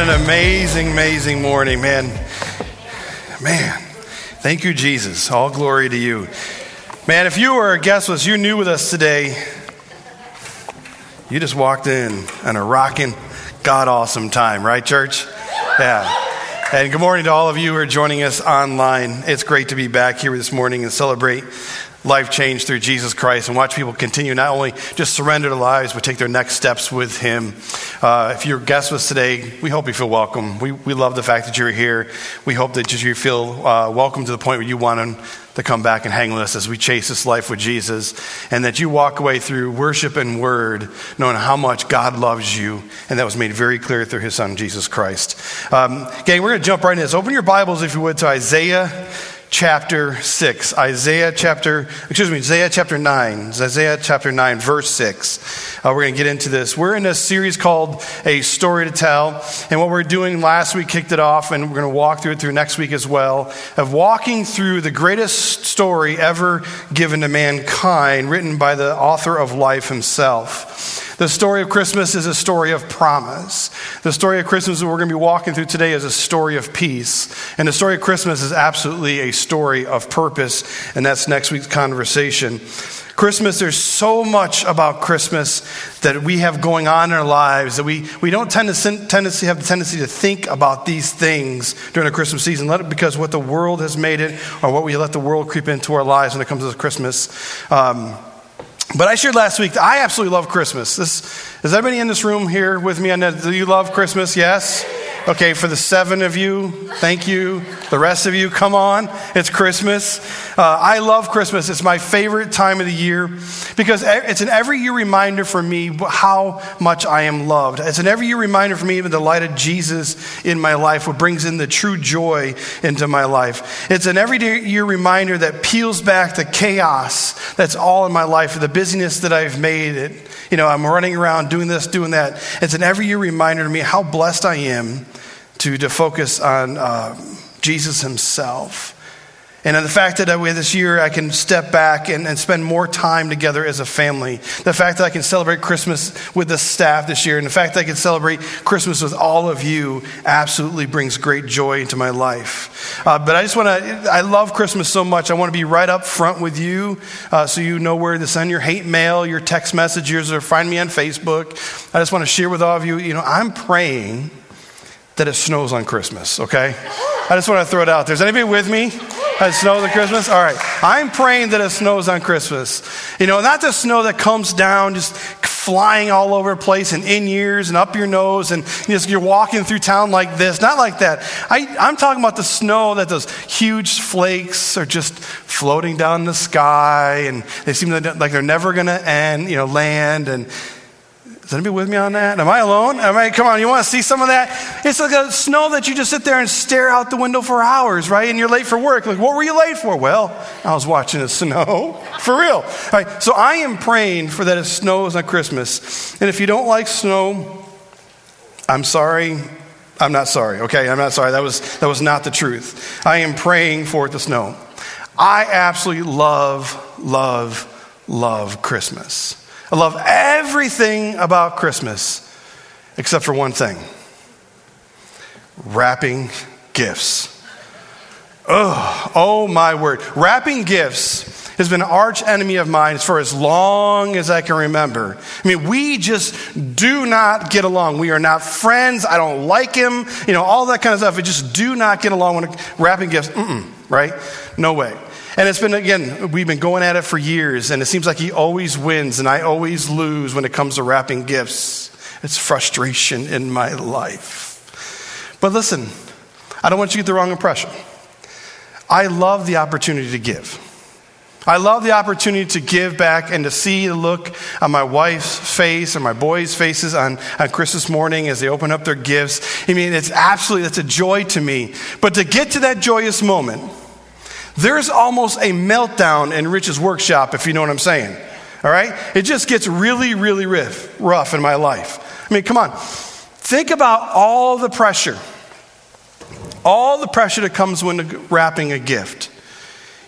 an amazing, amazing morning, man. Man, thank you, Jesus. All glory to you. Man, if you were a guest with us, you're new with us today, you just walked in on a rocking, God awesome time, right, church? Yeah. And good morning to all of you who are joining us online. It's great to be back here this morning and celebrate life change through Jesus Christ and watch people continue not only just surrender their lives, but take their next steps with Him. Uh, if you're a guest with us today, we hope you feel welcome. We, we love the fact that you're here. We hope that you feel uh, welcome to the point where you want to come back and hang with us as we chase this life with Jesus, and that you walk away through worship and word knowing how much God loves you, and that was made very clear through His Son, Jesus Christ. Um, gang, we're going to jump right in this. Open your Bibles, if you would, to Isaiah chapter 6. Isaiah chapter, excuse me, Isaiah chapter 9. Isaiah chapter 9, verse 6. Uh, we're going to get into this. We're in a series called A Story to Tell. And what we're doing last week kicked it off, and we're going to walk through it through next week as well, of walking through the greatest story ever given to mankind, written by the author of life himself. The story of Christmas is a story of promise. The story of Christmas that we're going to be walking through today is a story of peace. And the story of Christmas is absolutely a story of purpose, and that's next week's conversation. Christmas, there's so much about Christmas that we have going on in our lives that we, we don't tend to tendency, have the tendency to think about these things during the Christmas season let it, because what the world has made it or what we let the world creep into our lives when it comes to Christmas. Um, but I shared last week I absolutely love Christmas. This, is everybody in this room here with me on that? Do you love Christmas? Yes? Okay, for the seven of you, thank you. The rest of you, come on. It's Christmas. Uh, I love Christmas. It's my favorite time of the year because it's an every year reminder for me how much I am loved. It's an every year reminder for me of the light of Jesus in my life, what brings in the true joy into my life. It's an every year reminder that peels back the chaos that's all in my life, the busyness that I've made it. You know, I'm running around doing this, doing that. It's an every year reminder to me how blessed I am to, to focus on uh, Jesus himself. And the fact that this year I can step back and, and, spend more time together as a family. The fact that I can celebrate Christmas with the staff this year, and the fact that I can celebrate Christmas with all of you absolutely brings great joy into my life. Uh, but I just want to, I love Christmas so much. I want to be right up front with you uh, so you know where to send your hate mail, your text messages, or find me on Facebook. I just want to share with all of you, you know, I'm praying that it snows on Christmas, okay? I just want to throw it out there. Is anybody with me? It snows on Christmas? All right. I'm praying that it snows on Christmas. You know, not the snow that comes down just flying all over the place and in ears and up your nose and you're walking through town like this. Not like that. I, I'm talking about the snow that those huge flakes are just floating down the sky and they seem like they're never going to end, you know, land and is anybody with me on that? Am I alone? Am I, come on, you want to see some of that? It's like a snow that you just sit there and stare out the window for hours, right? And you're late for work. Like, what were you late for? Well, I was watching the snow. For real. All right, so I am praying for that it snows on Christmas. And if you don't like snow, I'm sorry. I'm not sorry, okay? I'm not sorry. That was, that was not the truth. I am praying for it to snow. I absolutely love, love, love Christmas. I love everything about Christmas except for one thing wrapping gifts. Oh, oh my word. Wrapping gifts has been an arch enemy of mine for as long as I can remember. I mean, we just do not get along. We are not friends. I don't like him. You know, all that kind of stuff. We just do not get along when wrapping gifts. Mm-mm, right? No way. And it's been, again, we've been going at it for years, and it seems like he always wins, and I always lose when it comes to wrapping gifts. It's frustration in my life. But listen, I don't want you to get the wrong impression. I love the opportunity to give. I love the opportunity to give back and to see the look on my wife's face or my boys' faces on, on Christmas morning as they open up their gifts. I mean, it's absolutely, it's a joy to me. But to get to that joyous moment, there's almost a meltdown in Rich's workshop, if you know what I'm saying. All right? It just gets really, really riff, rough in my life. I mean, come on. Think about all the pressure, all the pressure that comes when wrapping a gift.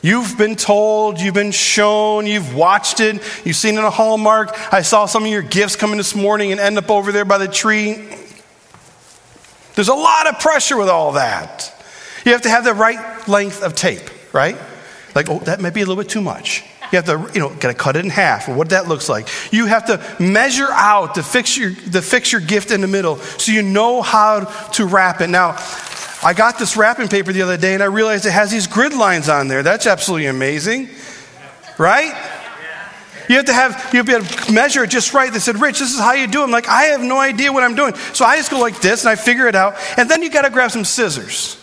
You've been told, you've been shown, you've watched it, you've seen it on a Hallmark. I saw some of your gifts coming this morning and end up over there by the tree. There's a lot of pressure with all that. You have to have the right length of tape, right? Like, oh, that might be a little bit too much. You have to, you know, gotta cut it in half or what that looks like. You have to measure out to fix your to fix your gift in the middle so you know how to wrap it. Now, I got this wrapping paper the other day and I realized it has these grid lines on there. That's absolutely amazing. Right? You have to have you have to, measure it just right. They said, Rich, this is how you do it. I'm like, I have no idea what I'm doing. So I just go like this and I figure it out. And then you got to grab some scissors.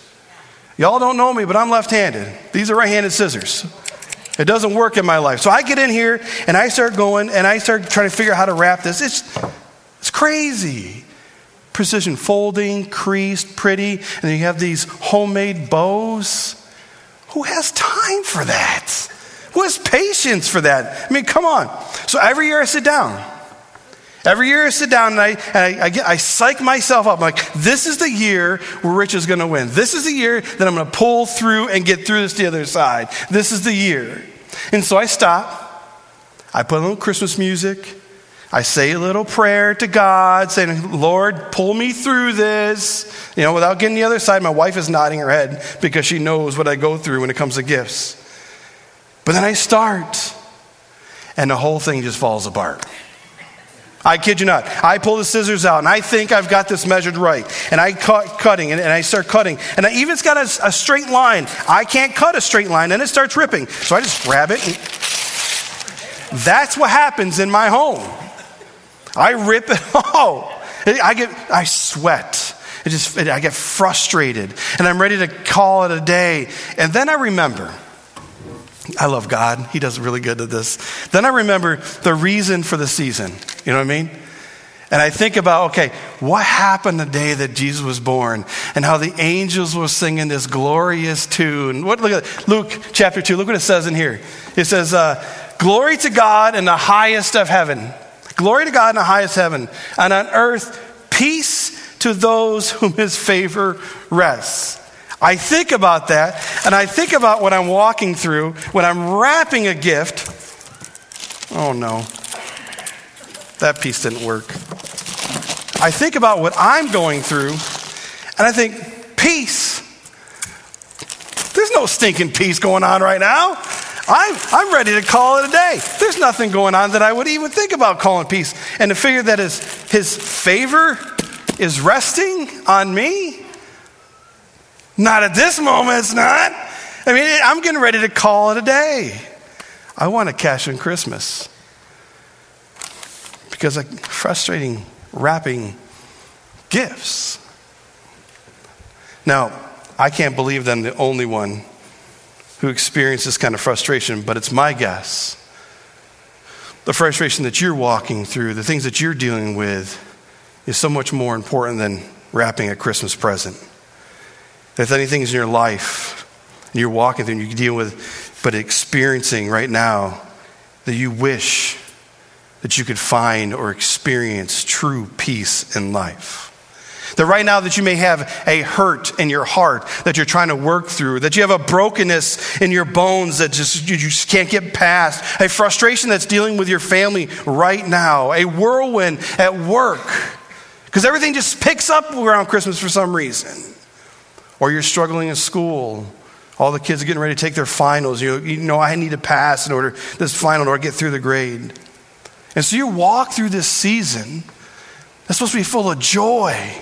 Y'all don't know me, but I'm left handed. These are right handed scissors. It doesn't work in my life. So I get in here and I start going and I start trying to figure out how to wrap this. It's, it's crazy. Precision folding, creased, pretty, and then you have these homemade bows. Who has time for that? Who has patience for that? I mean, come on. So every year I sit down. Every year I sit down and I, and I, I, get, I psych myself up. I'm like, this is the year where Rich is going to win. This is the year that I'm going to pull through and get through this to the other side. This is the year. And so I stop. I put a little Christmas music. I say a little prayer to God, saying, Lord, pull me through this. You know, without getting the other side, my wife is nodding her head because she knows what I go through when it comes to gifts. But then I start, and the whole thing just falls apart. I kid you not. I pull the scissors out and I think I've got this measured right. And I cut cutting and, and I start cutting. And I even it's got a, a, straight line. I can't cut a straight line and it starts ripping. So I just grab it. that's what happens in my home. I rip it. Oh, I get, I sweat. It just, I get frustrated and I'm ready to call it a day. And then I remember I love God. He does really good at this. Then I remember the reason for the season. You know what I mean? And I think about, okay, what happened the day that Jesus was born and how the angels were singing this glorious tune. What, look at Luke chapter 2. Look what it says in here. It says, uh, Glory to God in the highest of heaven. Glory to God in the highest heaven. And on earth, peace to those whom his favor rests. I think about that, and I think about what I'm walking through when I'm wrapping a gift. Oh no, that piece didn't work. I think about what I'm going through, and I think, peace. There's no stinking peace going on right now. I'm, I'm ready to call it a day. There's nothing going on that I would even think about calling peace. And to figure that his, his favor is resting on me, not at this moment, it's not. I mean, I'm getting ready to call it a day. I want to cash in Christmas because I'm frustrating wrapping gifts. Now, I can't believe that I'm the only one who experienced this kind of frustration, but it's my guess. The frustration that you're walking through, the things that you're dealing with, is so much more important than wrapping a Christmas present. If anything's in your life and you're walking through and you deal with, but experiencing right now that you wish that you could find or experience true peace in life. That right now that you may have a hurt in your heart that you're trying to work through, that you have a brokenness in your bones that just you just can't get past, a frustration that's dealing with your family right now, a whirlwind at work. Because everything just picks up around Christmas for some reason or you're struggling in school. All the kids are getting ready to take their finals. You, you know, I need to pass in order this final to get through the grade. And so you walk through this season that's supposed to be full of joy,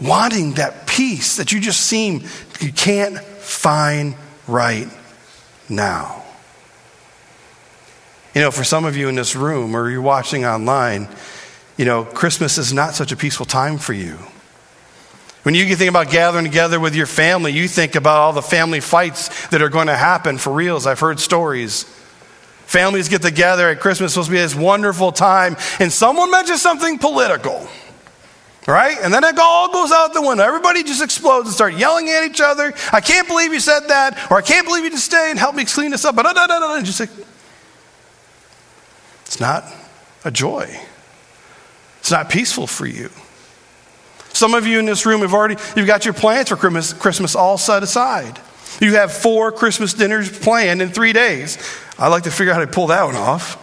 wanting that peace that you just seem you can't find right now. You know, for some of you in this room or you're watching online, you know, Christmas is not such a peaceful time for you. When you think about gathering together with your family, you think about all the family fights that are going to happen for reals. I've heard stories. Families get together at Christmas, supposed to be this wonderful time, and someone mentions something political. Right? And then it all goes out the window. Everybody just explodes and start yelling at each other. I can't believe you said that, or I can't believe you didn't stay and help me clean this up. But just like, it's not a joy. It's not peaceful for you. Some of you in this room have already, you've got your plans for Christmas all set aside. You have four Christmas dinners planned in three days. I'd like to figure out how to pull that one off.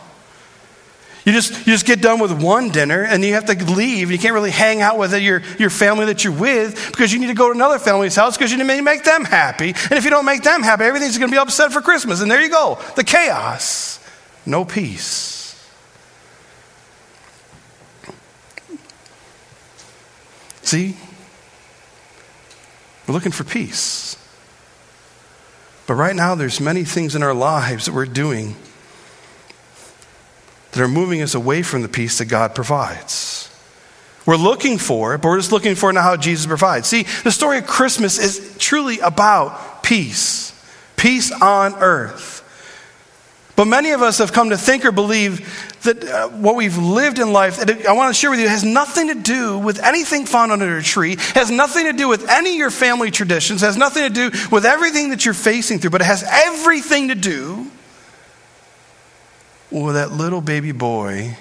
You just, you just get done with one dinner and you have to leave. You can't really hang out with your, your family that you're with because you need to go to another family's house because you need to make them happy. And if you don't make them happy, everything's going to be upset for Christmas. And there you go the chaos, no peace. See? We're looking for peace. But right now, there's many things in our lives that we're doing that are moving us away from the peace that God provides. We're looking for it, but we're just looking for it now how Jesus provides. See, the story of Christmas is truly about peace, peace on earth. But many of us have come to think or believe that uh, what we've lived in life, that I want to share with you, has nothing to do with anything found under a tree, has nothing to do with any of your family traditions, has nothing to do with everything that you're facing through, but it has everything to do with that little baby boy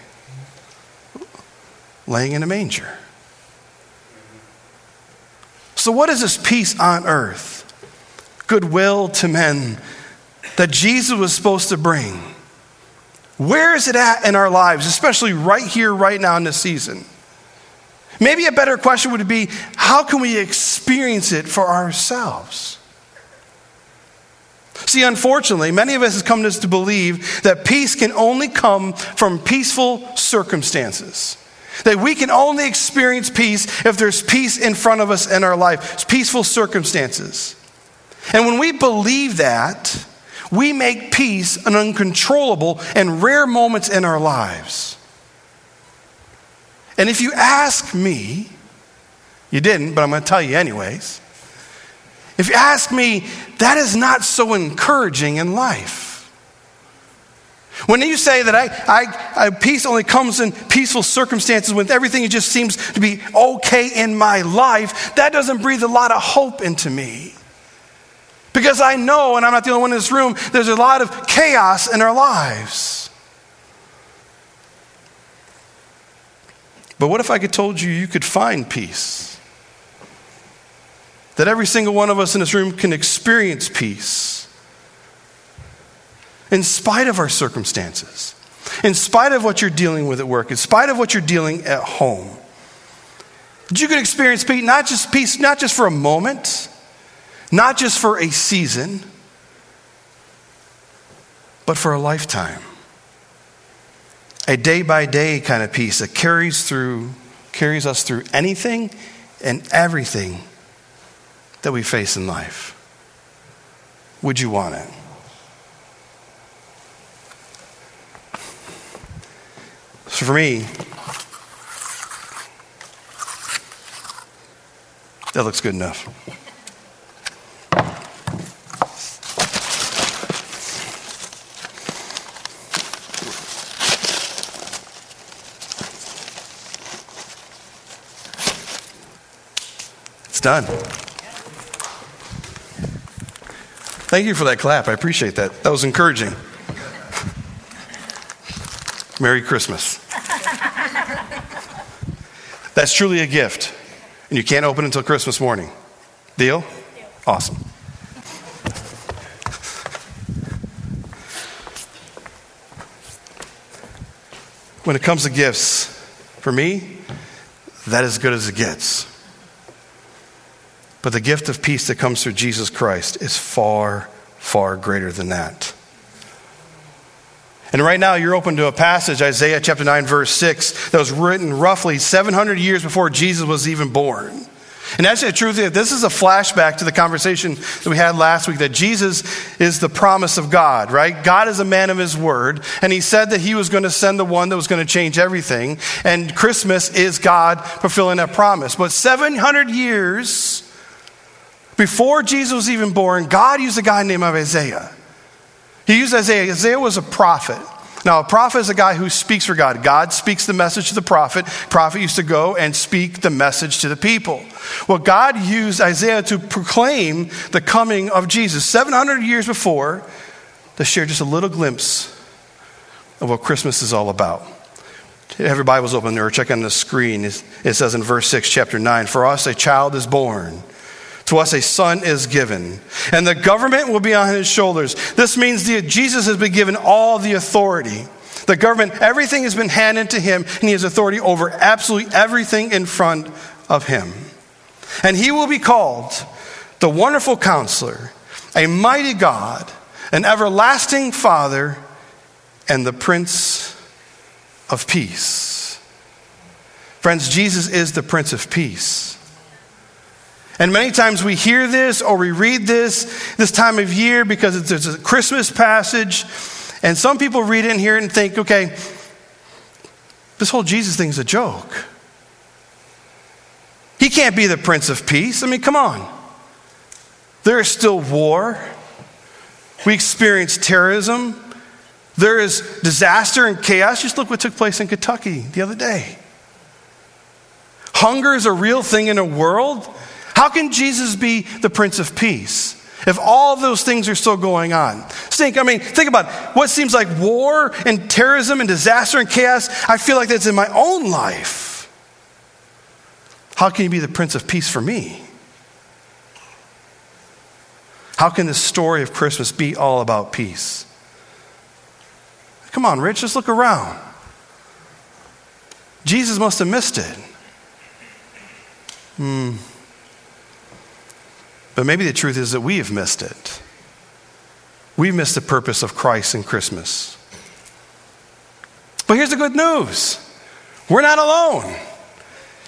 laying in a manger. So, what is this peace on earth? Goodwill to men that Jesus was supposed to bring. Where is it at in our lives, especially right here, right now in this season? Maybe a better question would be how can we experience it for ourselves? See, unfortunately, many of us have come to believe that peace can only come from peaceful circumstances. That we can only experience peace if there's peace in front of us in our life, peaceful circumstances. And when we believe that, we make peace an uncontrollable and rare moments in our lives. And if you ask me, you didn't, but I'm going to tell you anyways. If you ask me, that is not so encouraging in life. When you say that I, I, I, peace only comes in peaceful circumstances when everything just seems to be okay in my life, that doesn't breathe a lot of hope into me. Because I know, and I'm not the only one in this room, there's a lot of chaos in our lives. But what if I could told you you could find peace? that every single one of us in this room can experience peace in spite of our circumstances, in spite of what you're dealing with at work, in spite of what you're dealing at home. That you can experience peace, not just peace, not just for a moment, not just for a season, but for a lifetime. A day by day kind of peace that carries through, carries us through anything and everything that we face in life? Would you want it? So for me, that looks good enough. Done. Thank you for that clap. I appreciate that. That was encouraging. Merry Christmas. That's truly a gift. And you can't open until Christmas morning. Deal? Awesome. When it comes to gifts, for me, that is as good as it gets. But the gift of peace that comes through Jesus Christ is far, far greater than that. And right now, you're open to a passage, Isaiah chapter 9, verse 6, that was written roughly 700 years before Jesus was even born. And actually, the truth is, this is a flashback to the conversation that we had last week that Jesus is the promise of God, right? God is a man of his word, and he said that he was going to send the one that was going to change everything. And Christmas is God fulfilling that promise. But 700 years before Jesus was even born, God used a guy named Isaiah. He used Isaiah. Isaiah was a prophet. Now, a prophet is a guy who speaks for God. God speaks the message to the prophet. Prophet used to go and speak the message to the people. Well, God used Isaiah to proclaim the coming of Jesus 700 years before to share just a little glimpse of what Christmas is all about. Have your Bibles open there check on the screen. It says in verse 6, chapter 9 For us a child is born. To us, a son is given, and the government will be on his shoulders. This means that Jesus has been given all the authority. The government, everything has been handed to him, and he has authority over absolutely everything in front of him. And he will be called the wonderful counselor, a mighty God, an everlasting Father, and the Prince of Peace. Friends, Jesus is the Prince of Peace. And many times we hear this or we read this this time of year because it's, a Christmas passage. And some people read in here and think, okay, this whole Jesus thing is a joke. He can't be the Prince of Peace. I mean, come on. There is still war. We experience terrorism. There is disaster and chaos. Just look what took place in Kentucky the other day. Hunger is a real thing in a world how can Jesus be the Prince of Peace? If all those things are still going on. Think, I mean, think about what seems like war and terrorism and disaster and chaos. I feel like that's in my own life. How can you be the Prince of Peace for me? How can this story of Christmas be all about peace? Come on, Rich, just look around. Jesus must have missed it. Hmm. But maybe the truth is that we have missed it. We've missed the purpose of Christ in Christmas. But here's the good news we're not alone.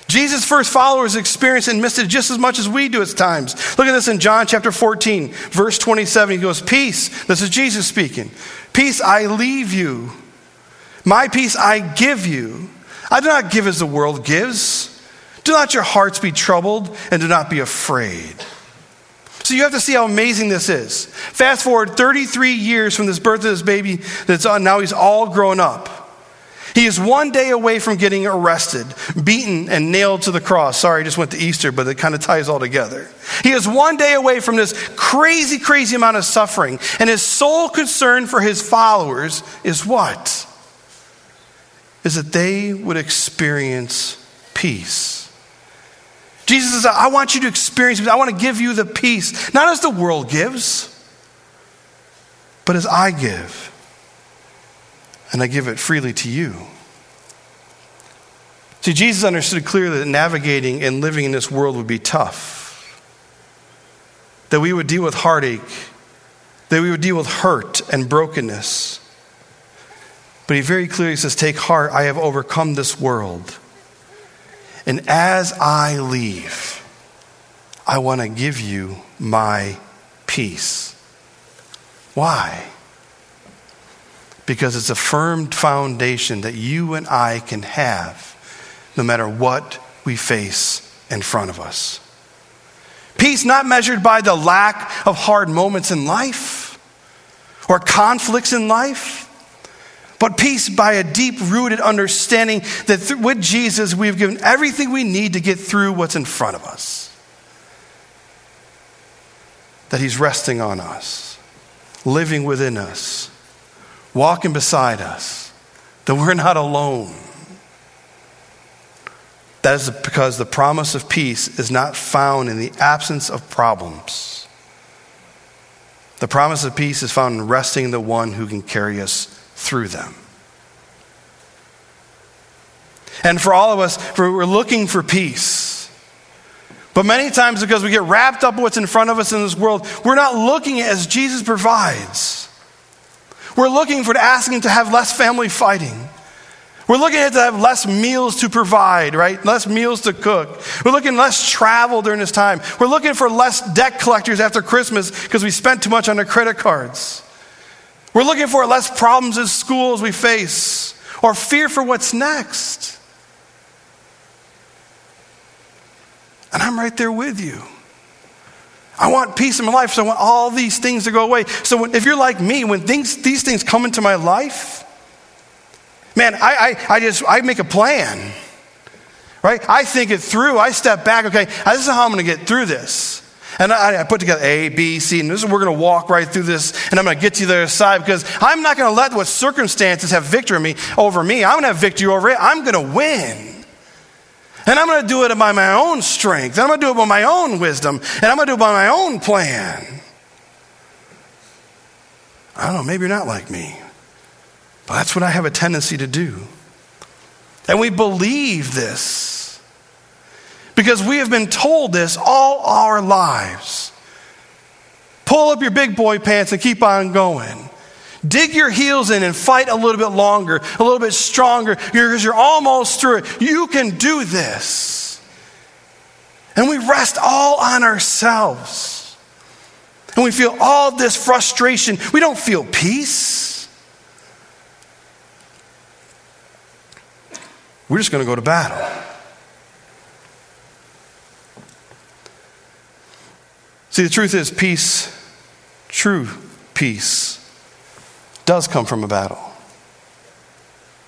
Jesus' first followers experienced and missed it just as much as we do at times. Look at this in John chapter 14, verse 27. He goes, Peace, this is Jesus speaking. Peace I leave you, my peace I give you. I do not give as the world gives. Do not your hearts be troubled, and do not be afraid. So you have to see how amazing this is. Fast forward 33 years from this birth of this baby that's on, now he's all grown up. He is one day away from getting arrested, beaten, and nailed to the cross. Sorry, I just went to Easter, but it kind of ties all together. He is one day away from this crazy, crazy amount of suffering. And his sole concern for his followers is what? Is that they would experience peace. Jesus says, I want you to experience, I want to give you the peace, not as the world gives, but as I give. And I give it freely to you. See, Jesus understood clearly that navigating and living in this world would be tough. That we would deal with heartache, that we would deal with hurt and brokenness. But he very clearly says, Take heart, I have overcome this world. And as I leave, I want to give you my peace. Why? Because it's a firm foundation that you and I can have no matter what we face in front of us. Peace not measured by the lack of hard moments in life or conflicts in life but peace by a deep rooted understanding that th- with Jesus, we've given everything we need to get through what's in front of us. That He's resting on us, living within us, walking beside us, that we're not alone. That is because the promise of peace is not found in the absence of problems. The promise of peace is found in resting in the one who can carry us through them. And for all of us, we're looking for peace. But many times, because we get wrapped up what's in front of us in this world, we're not looking as Jesus provides. We're looking for asking to have less family fighting. We're looking at to have less meals to provide, right? Less meals to cook. We're looking less travel during this time. We're looking for less debt collectors after Christmas because we spent too much on our credit cards. We're looking for less problems in schools we face or fear for what's next. And I'm right there with you. I want peace in my life, so I want all these things to go away. So when, if you're like me, when things, these things come into my life, man, I, I, I just, I make a plan, right? I think it through. I step back, okay, this is how I'm going to get through this. And I, I, put together A, B, C, and this is we're going to walk right through this, and I'm going to get to the other side because I'm not going to let what circumstances have victory me, over me. I'm going to have victory over it. I'm going to win. And I'm going to do it by my own strength. And I'm going to do it by my own wisdom. And I'm going to do it by my own plan. I don't know, maybe you're not like me. But that's what I have a tendency to do. And we believe this because we have been told this all our lives. Pull up your big boy pants and keep on going. Dig your heels in and fight a little bit longer, a little bit stronger, because you're almost through it. You can do this. And we rest all on ourselves. And we feel all this frustration. We don't feel peace. We're just going to go to battle. See, the truth is, peace, true peace, does come from a battle.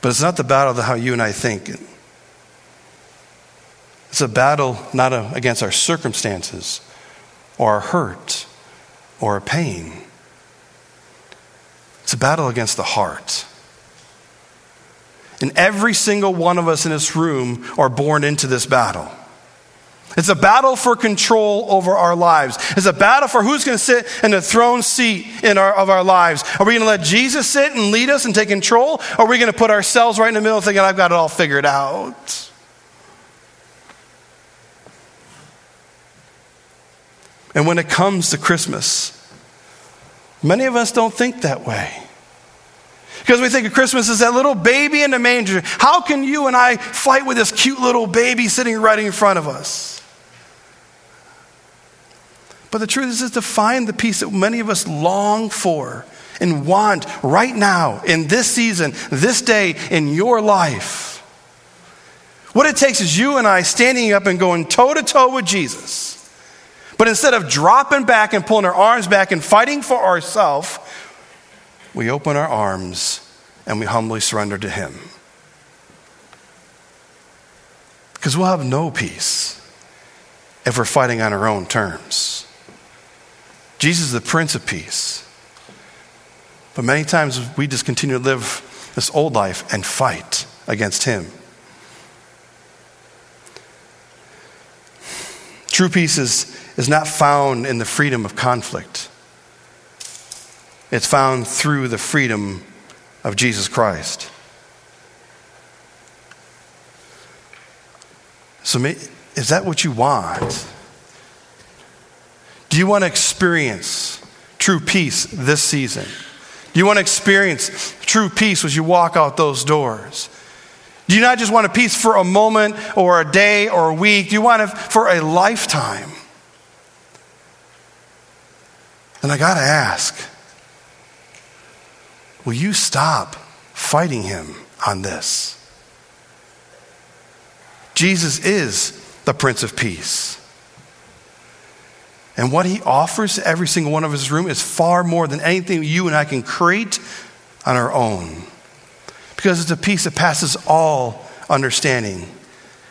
But it's not the battle that how you and I think. It's a battle not against our circumstances or our hurt or our pain. It's a battle against the heart. And every single one of us in this room are born into this battle. It's a battle for control over our lives. It's a battle for who's going to sit in the throne seat in our, of our lives. Are we going to let Jesus sit and lead us and take control? Or are we going to put ourselves right in the middle thinking, I've got it all figured out? And when it comes to Christmas, many of us don't think that way. Because we think of Christmas as that little baby in the manger. How can you and I fight with this cute little baby sitting right in front of us? But the truth is, is to find the peace that many of us long for and want right now, in this season, this day, in your life. What it takes is you and I standing up and going toe to toe with Jesus. But instead of dropping back and pulling our arms back and fighting for ourselves, we open our arms and we humbly surrender to Him. Because we'll have no peace if we're fighting on our own terms. Jesus is the Prince of Peace. But many times we just continue to live this old life and fight against Him. True peace is, is not found in the freedom of conflict, it's found through the freedom of Jesus Christ. So, is that what you want? Do you want to experience true peace this season? Do you want to experience true peace as you walk out those doors? Do you not just want a peace for a moment or a day or a week? Do you want it for a lifetime? And I got to ask will you stop fighting him on this? Jesus is the Prince of Peace. And what he offers to every single one of us room is far more than anything you and I can create on our own. Because it's a peace that passes all understanding.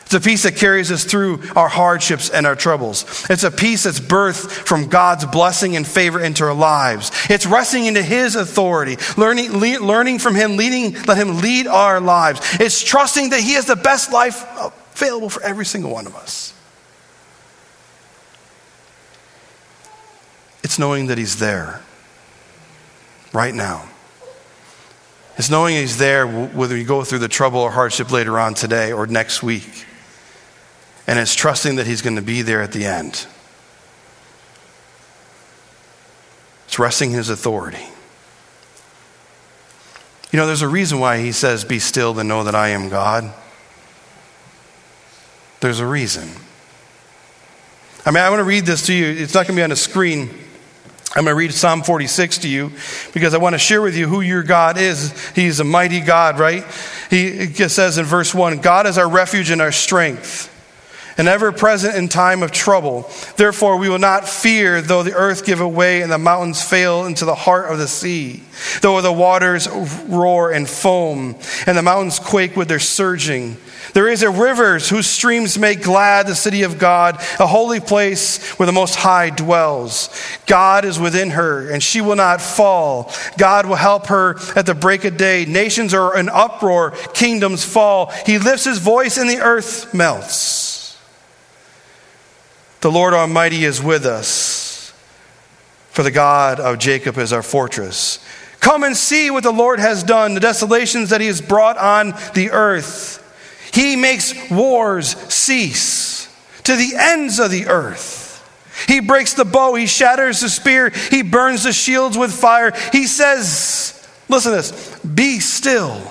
It's a peace that carries us through our hardships and our troubles. It's a peace that's birthed from God's blessing and favor into our lives. It's resting into His authority, learning, le- learning from Him, leading, let Him lead our lives. It's trusting that He has the best life available for every single one of us. It's knowing that He's there right now. It's knowing He's there whether you go through the trouble or hardship later on today or next week. And it's trusting that He's going to be there at the end. It's resting in His authority. You know, there's a reason why He says, Be still and know that I am God. There's a reason. I mean, I want to read this to you. It's not going to be on the screen. I'm going to read Psalm 46 to you because I want to share with you who your God is. He's a mighty God, right? He says in verse 1 God is our refuge and our strength, and ever present in time of trouble. Therefore, we will not fear though the earth give away and the mountains fail into the heart of the sea, though the waters roar and foam, and the mountains quake with their surging. There is a rivers whose streams make glad the city of God, a holy place where the Most High dwells. God is within her, and she will not fall. God will help her at the break of day. Nations are in uproar, kingdoms fall. He lifts his voice, and the earth melts. The Lord Almighty is with us, for the God of Jacob is our fortress. Come and see what the Lord has done, the desolations that he has brought on the earth. He makes wars cease to the ends of the earth. He breaks the bow, he shatters the spear, he burns the shields with fire. He says, listen to this, be still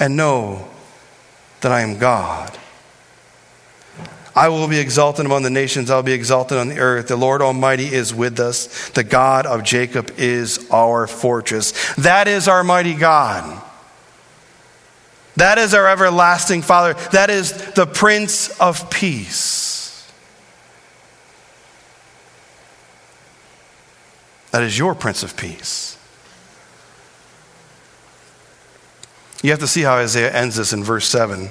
and know that I am God. I will be exalted among the nations. I'll be exalted on the earth. The Lord Almighty is with us. The God of Jacob is our fortress. That is our mighty God. That is our everlasting Father. That is the Prince of Peace. That is your Prince of Peace. You have to see how Isaiah ends this in verse 7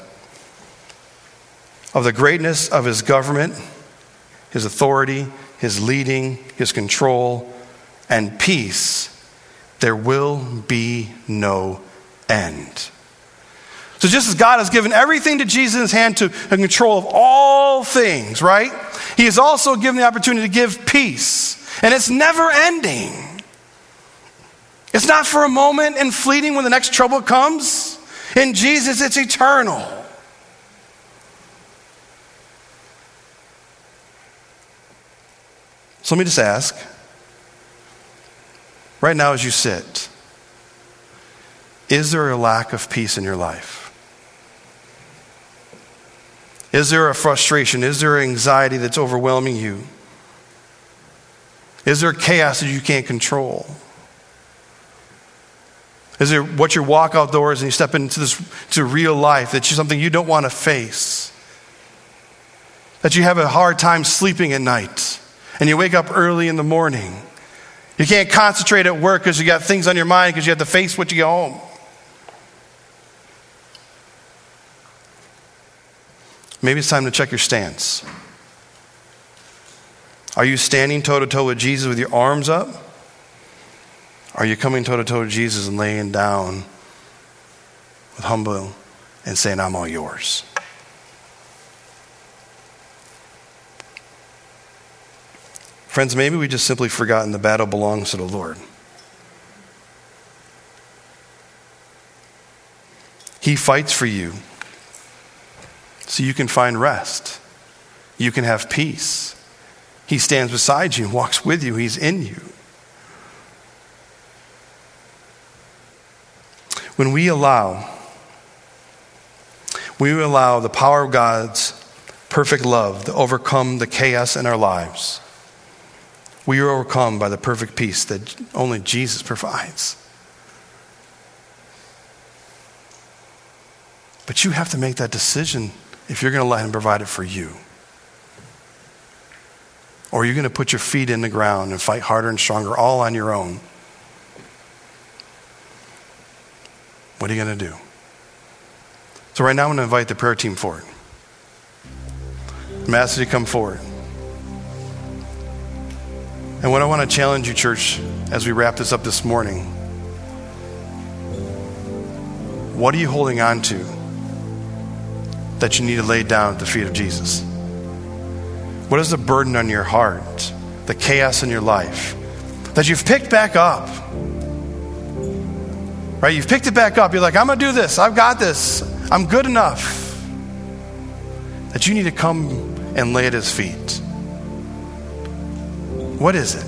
of the greatness of his government, his authority, his leading, his control, and peace, there will be no end. So, just as God has given everything to Jesus in his hand to control of all things, right? He has also given the opportunity to give peace. And it's never ending. It's not for a moment and fleeting when the next trouble comes. In Jesus, it's eternal. So let me just ask right now as you sit, is there a lack of peace in your life? Is there a frustration? Is there anxiety that's overwhelming you? Is there chaos that you can't control? Is there what you walk outdoors and you step into this to real life that's something you don't want to face? That you have a hard time sleeping at night? and you wake up early in the morning. You can't concentrate at work because you got things on your mind because you have to face what you get home. Maybe it's time to check your stance. Are you standing toe to toe with Jesus with your arms up? Are you coming toe to toe with Jesus and laying down with humble and saying, I'm all yours? Friends, maybe we just simply forgotten the battle belongs to the Lord. He fights for you so you can find rest. You can have peace. He stands beside you, walks with you, He's in you. When we allow, we allow the power of God's perfect love to overcome the chaos in our lives we are overcome by the perfect peace that only Jesus provides. But you have to make that decision if you're going to let Him provide it for you. Or you're going to put your feet in the ground and fight harder and stronger all on your own. What are you going to do? So, right now, I'm going to invite the prayer team forward. I'm asking you to come forward. And what I want to challenge you, church, as we wrap this up this morning what are you holding on to that you need to lay down at the feet of Jesus? What is the burden on your heart, the chaos in your life that you've picked back up? Right? You've picked it back up. You're like, I'm going to do this. I've got this. I'm good enough. That you need to come and lay at his feet. What is it?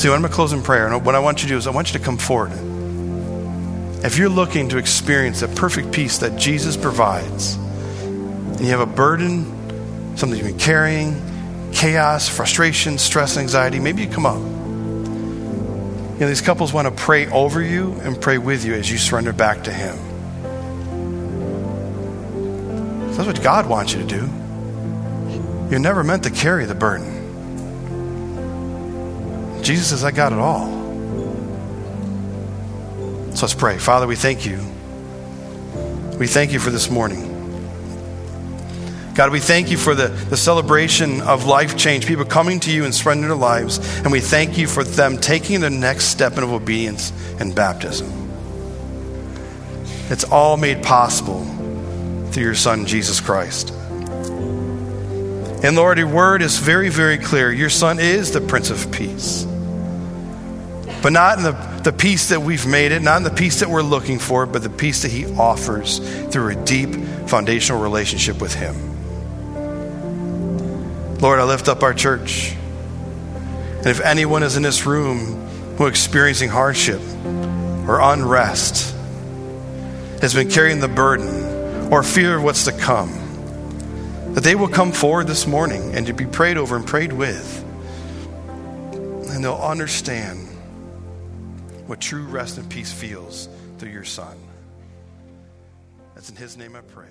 See, I'm going to close in prayer. And what I want you to do is I want you to come forward. If you're looking to experience the perfect peace that Jesus provides, and you have a burden, something you've been carrying, chaos, frustration, stress, anxiety, maybe you come up. You know, these couples want to pray over you and pray with you as you surrender back to Him. That's what God wants you to do. You're never meant to carry the burden. Jesus says, I got it all. So let's pray. Father, we thank you. We thank you for this morning. God, we thank you for the, the celebration of life change, people coming to you and surrendering their lives. And we thank you for them taking the next step in obedience and baptism. It's all made possible through your Son, Jesus Christ. And Lord, your word is very, very clear. Your son is the Prince of Peace. But not in the, the peace that we've made it, not the peace that we're looking for, but the peace that he offers through a deep foundational relationship with him. Lord, I lift up our church. And if anyone is in this room who is experiencing hardship or unrest, has been carrying the burden or fear of what's to come, that they will come forward this morning and to be prayed over and prayed with. And they'll understand what true rest and peace feels through your Son. That's in His name I pray.